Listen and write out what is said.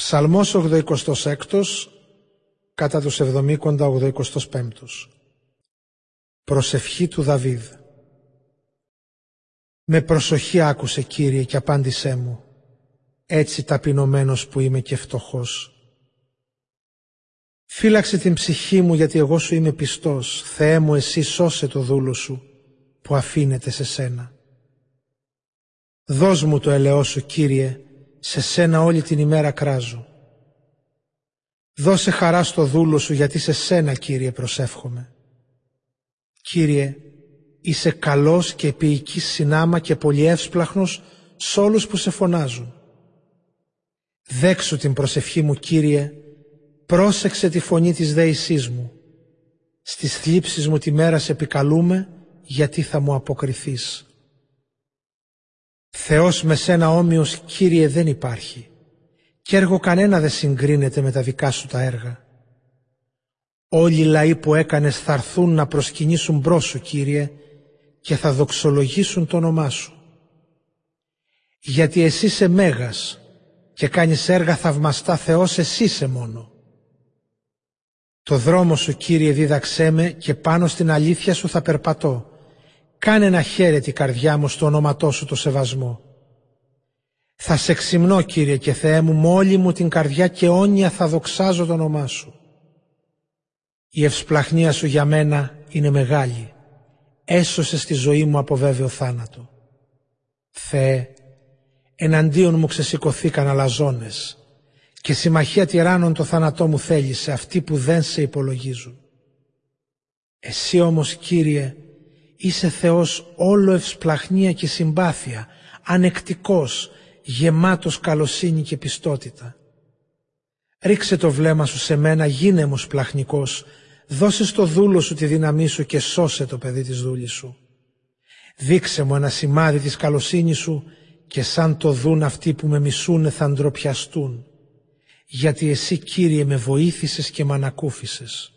Ψαλμός 86 κατά τους 70 85 Προσευχή του Δαβίδ Με προσοχή άκουσε Κύριε και απάντησέ μου έτσι ταπεινωμένος που είμαι και φτωχός. Φύλαξε την ψυχή μου γιατί εγώ σου είμαι πιστός. Θεέ μου εσύ σώσε το δούλο σου που αφήνεται σε σένα. Δώσ' μου το ελαιό σου Κύριε σε σένα όλη την ημέρα κράζω. Δώσε χαρά στο δούλο σου γιατί σε σένα Κύριε προσεύχομαι. Κύριε, είσαι καλός και επίοικης συνάμα και πολυεύσπλαχνος σ' όλους που σε φωνάζουν. Δέξου την προσευχή μου Κύριε, πρόσεξε τη φωνή της δέησής μου. Στις θλίψεις μου τη μέρα σε επικαλούμε γιατί θα μου αποκριθείς. Θεός με σένα όμοιος Κύριε δεν υπάρχει και έργο κανένα δεν συγκρίνεται με τα δικά σου τα έργα. Όλοι οι λαοί που έκανες θα έρθουν να προσκυνήσουν μπρος σου Κύριε και θα δοξολογήσουν το όνομά σου. Γιατί εσύ είσαι μέγας και κάνεις έργα θαυμαστά Θεός εσύ είσαι μόνο. Το δρόμο σου Κύριε δίδαξέ με και πάνω στην αλήθεια σου θα περπατώ Κάνε να χαίρεται η καρδιά μου στο όνοματό σου το σεβασμό. Θα σε ξυμνώ Κύριε και Θεέ μου με όλη μου την καρδιά και όνια θα δοξάζω το όνομά σου. Η ευσπλαχνία σου για μένα είναι μεγάλη. Έσωσε στη ζωή μου από βέβαιο θάνατο. Θεέ, εναντίον μου ξεσηκωθήκαν αλαζόνες και συμμαχία τυράννων το θάνατό μου θέλησε αυτοί που δεν σε υπολογίζουν. Εσύ όμως Κύριε Είσαι Θεός όλο ευσπλαχνία και συμπάθεια, ανεκτικός, γεμάτος καλοσύνη και πιστότητα. Ρίξε το βλέμμα σου σε μένα, γίνε μου σπλαχνικός, δώσε στο δούλο σου τη δύναμή σου και σώσε το παιδί της δούλης σου. Δείξε μου ένα σημάδι της καλοσύνης σου και σαν το δουν αυτοί που με μισούνε θα ντροπιαστούν. Γιατί εσύ Κύριε με βοήθησες και με ανακούφισες.